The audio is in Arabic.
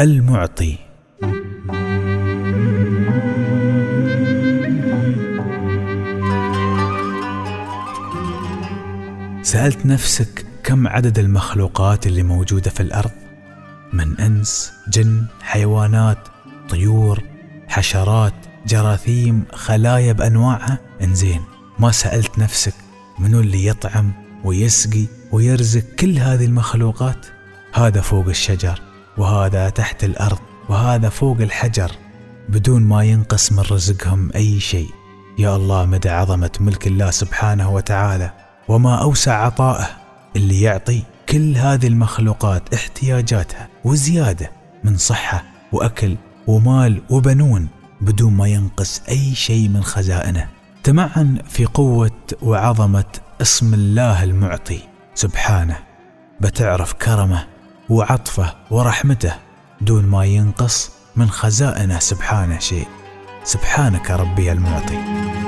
المعطي سألت نفسك كم عدد المخلوقات اللي موجودة في الأرض؟ من إنس، جن، حيوانات، طيور، حشرات، جراثيم، خلايا بأنواعها؟ إنزين ما سألت نفسك منو اللي يطعم ويسقي ويرزق كل هذه المخلوقات؟ هذا فوق الشجر وهذا تحت الأرض وهذا فوق الحجر. بدون ما ينقص من رزقهم أي شيء. يا الله مدى عظمة ملك الله سبحانه وتعالى. وما أوسع عطائه اللي يعطي كل هذه المخلوقات احتياجاتها وزيادة من صحة وأكل ومال وبنون بدون ما ينقص أي شيء من خزائنه. تمعن في قوة وعظمة اسم الله المعطي. سبحانه. بتعرف كرمه وعطفه ورحمته دون ما ينقص من خزائنه سبحانه شيء. سبحانك ربي المعطي.